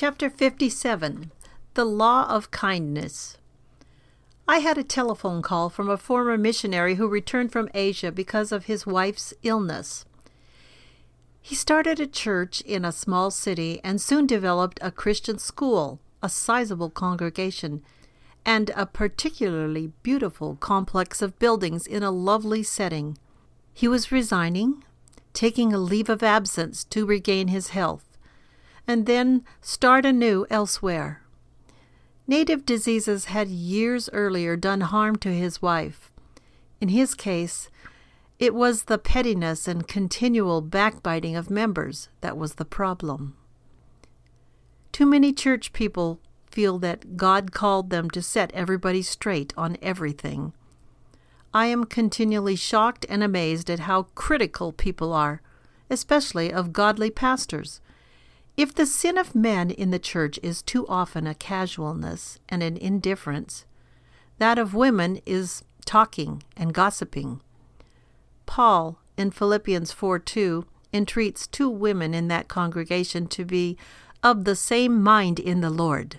Chapter 57 The Law of Kindness. I had a telephone call from a former missionary who returned from Asia because of his wife's illness. He started a church in a small city and soon developed a Christian school, a sizable congregation, and a particularly beautiful complex of buildings in a lovely setting. He was resigning, taking a leave of absence to regain his health and then start anew elsewhere. Native diseases had years earlier done harm to his wife. In his case, it was the pettiness and continual backbiting of members that was the problem. Too many church people feel that God called them to set everybody straight on everything. I am continually shocked and amazed at how critical people are, especially of godly pastors if the sin of men in the church is too often a casualness and an indifference, that of women is talking and gossiping. Paul, in Philippians 4 2, entreats two women in that congregation to be of the same mind in the Lord.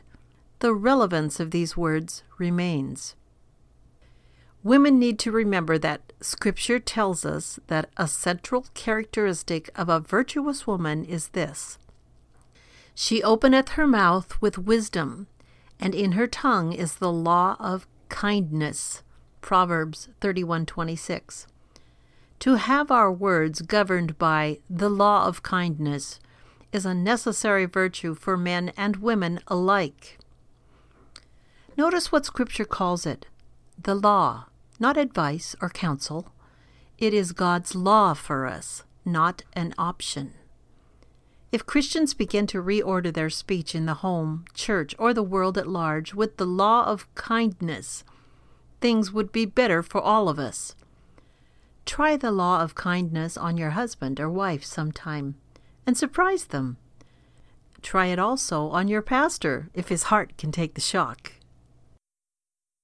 The relevance of these words remains. Women need to remember that Scripture tells us that a central characteristic of a virtuous woman is this she openeth her mouth with wisdom, and in her tongue is the law of kindness. Proverbs 31:26. To have our words governed by the law of kindness is a necessary virtue for men and women alike. Notice what Scripture calls it the law, not advice or counsel. It is God's law for us, not an option. If Christians begin to reorder their speech in the home, church, or the world at large with the law of kindness, things would be better for all of us. Try the law of kindness on your husband or wife sometime and surprise them. Try it also on your pastor if his heart can take the shock.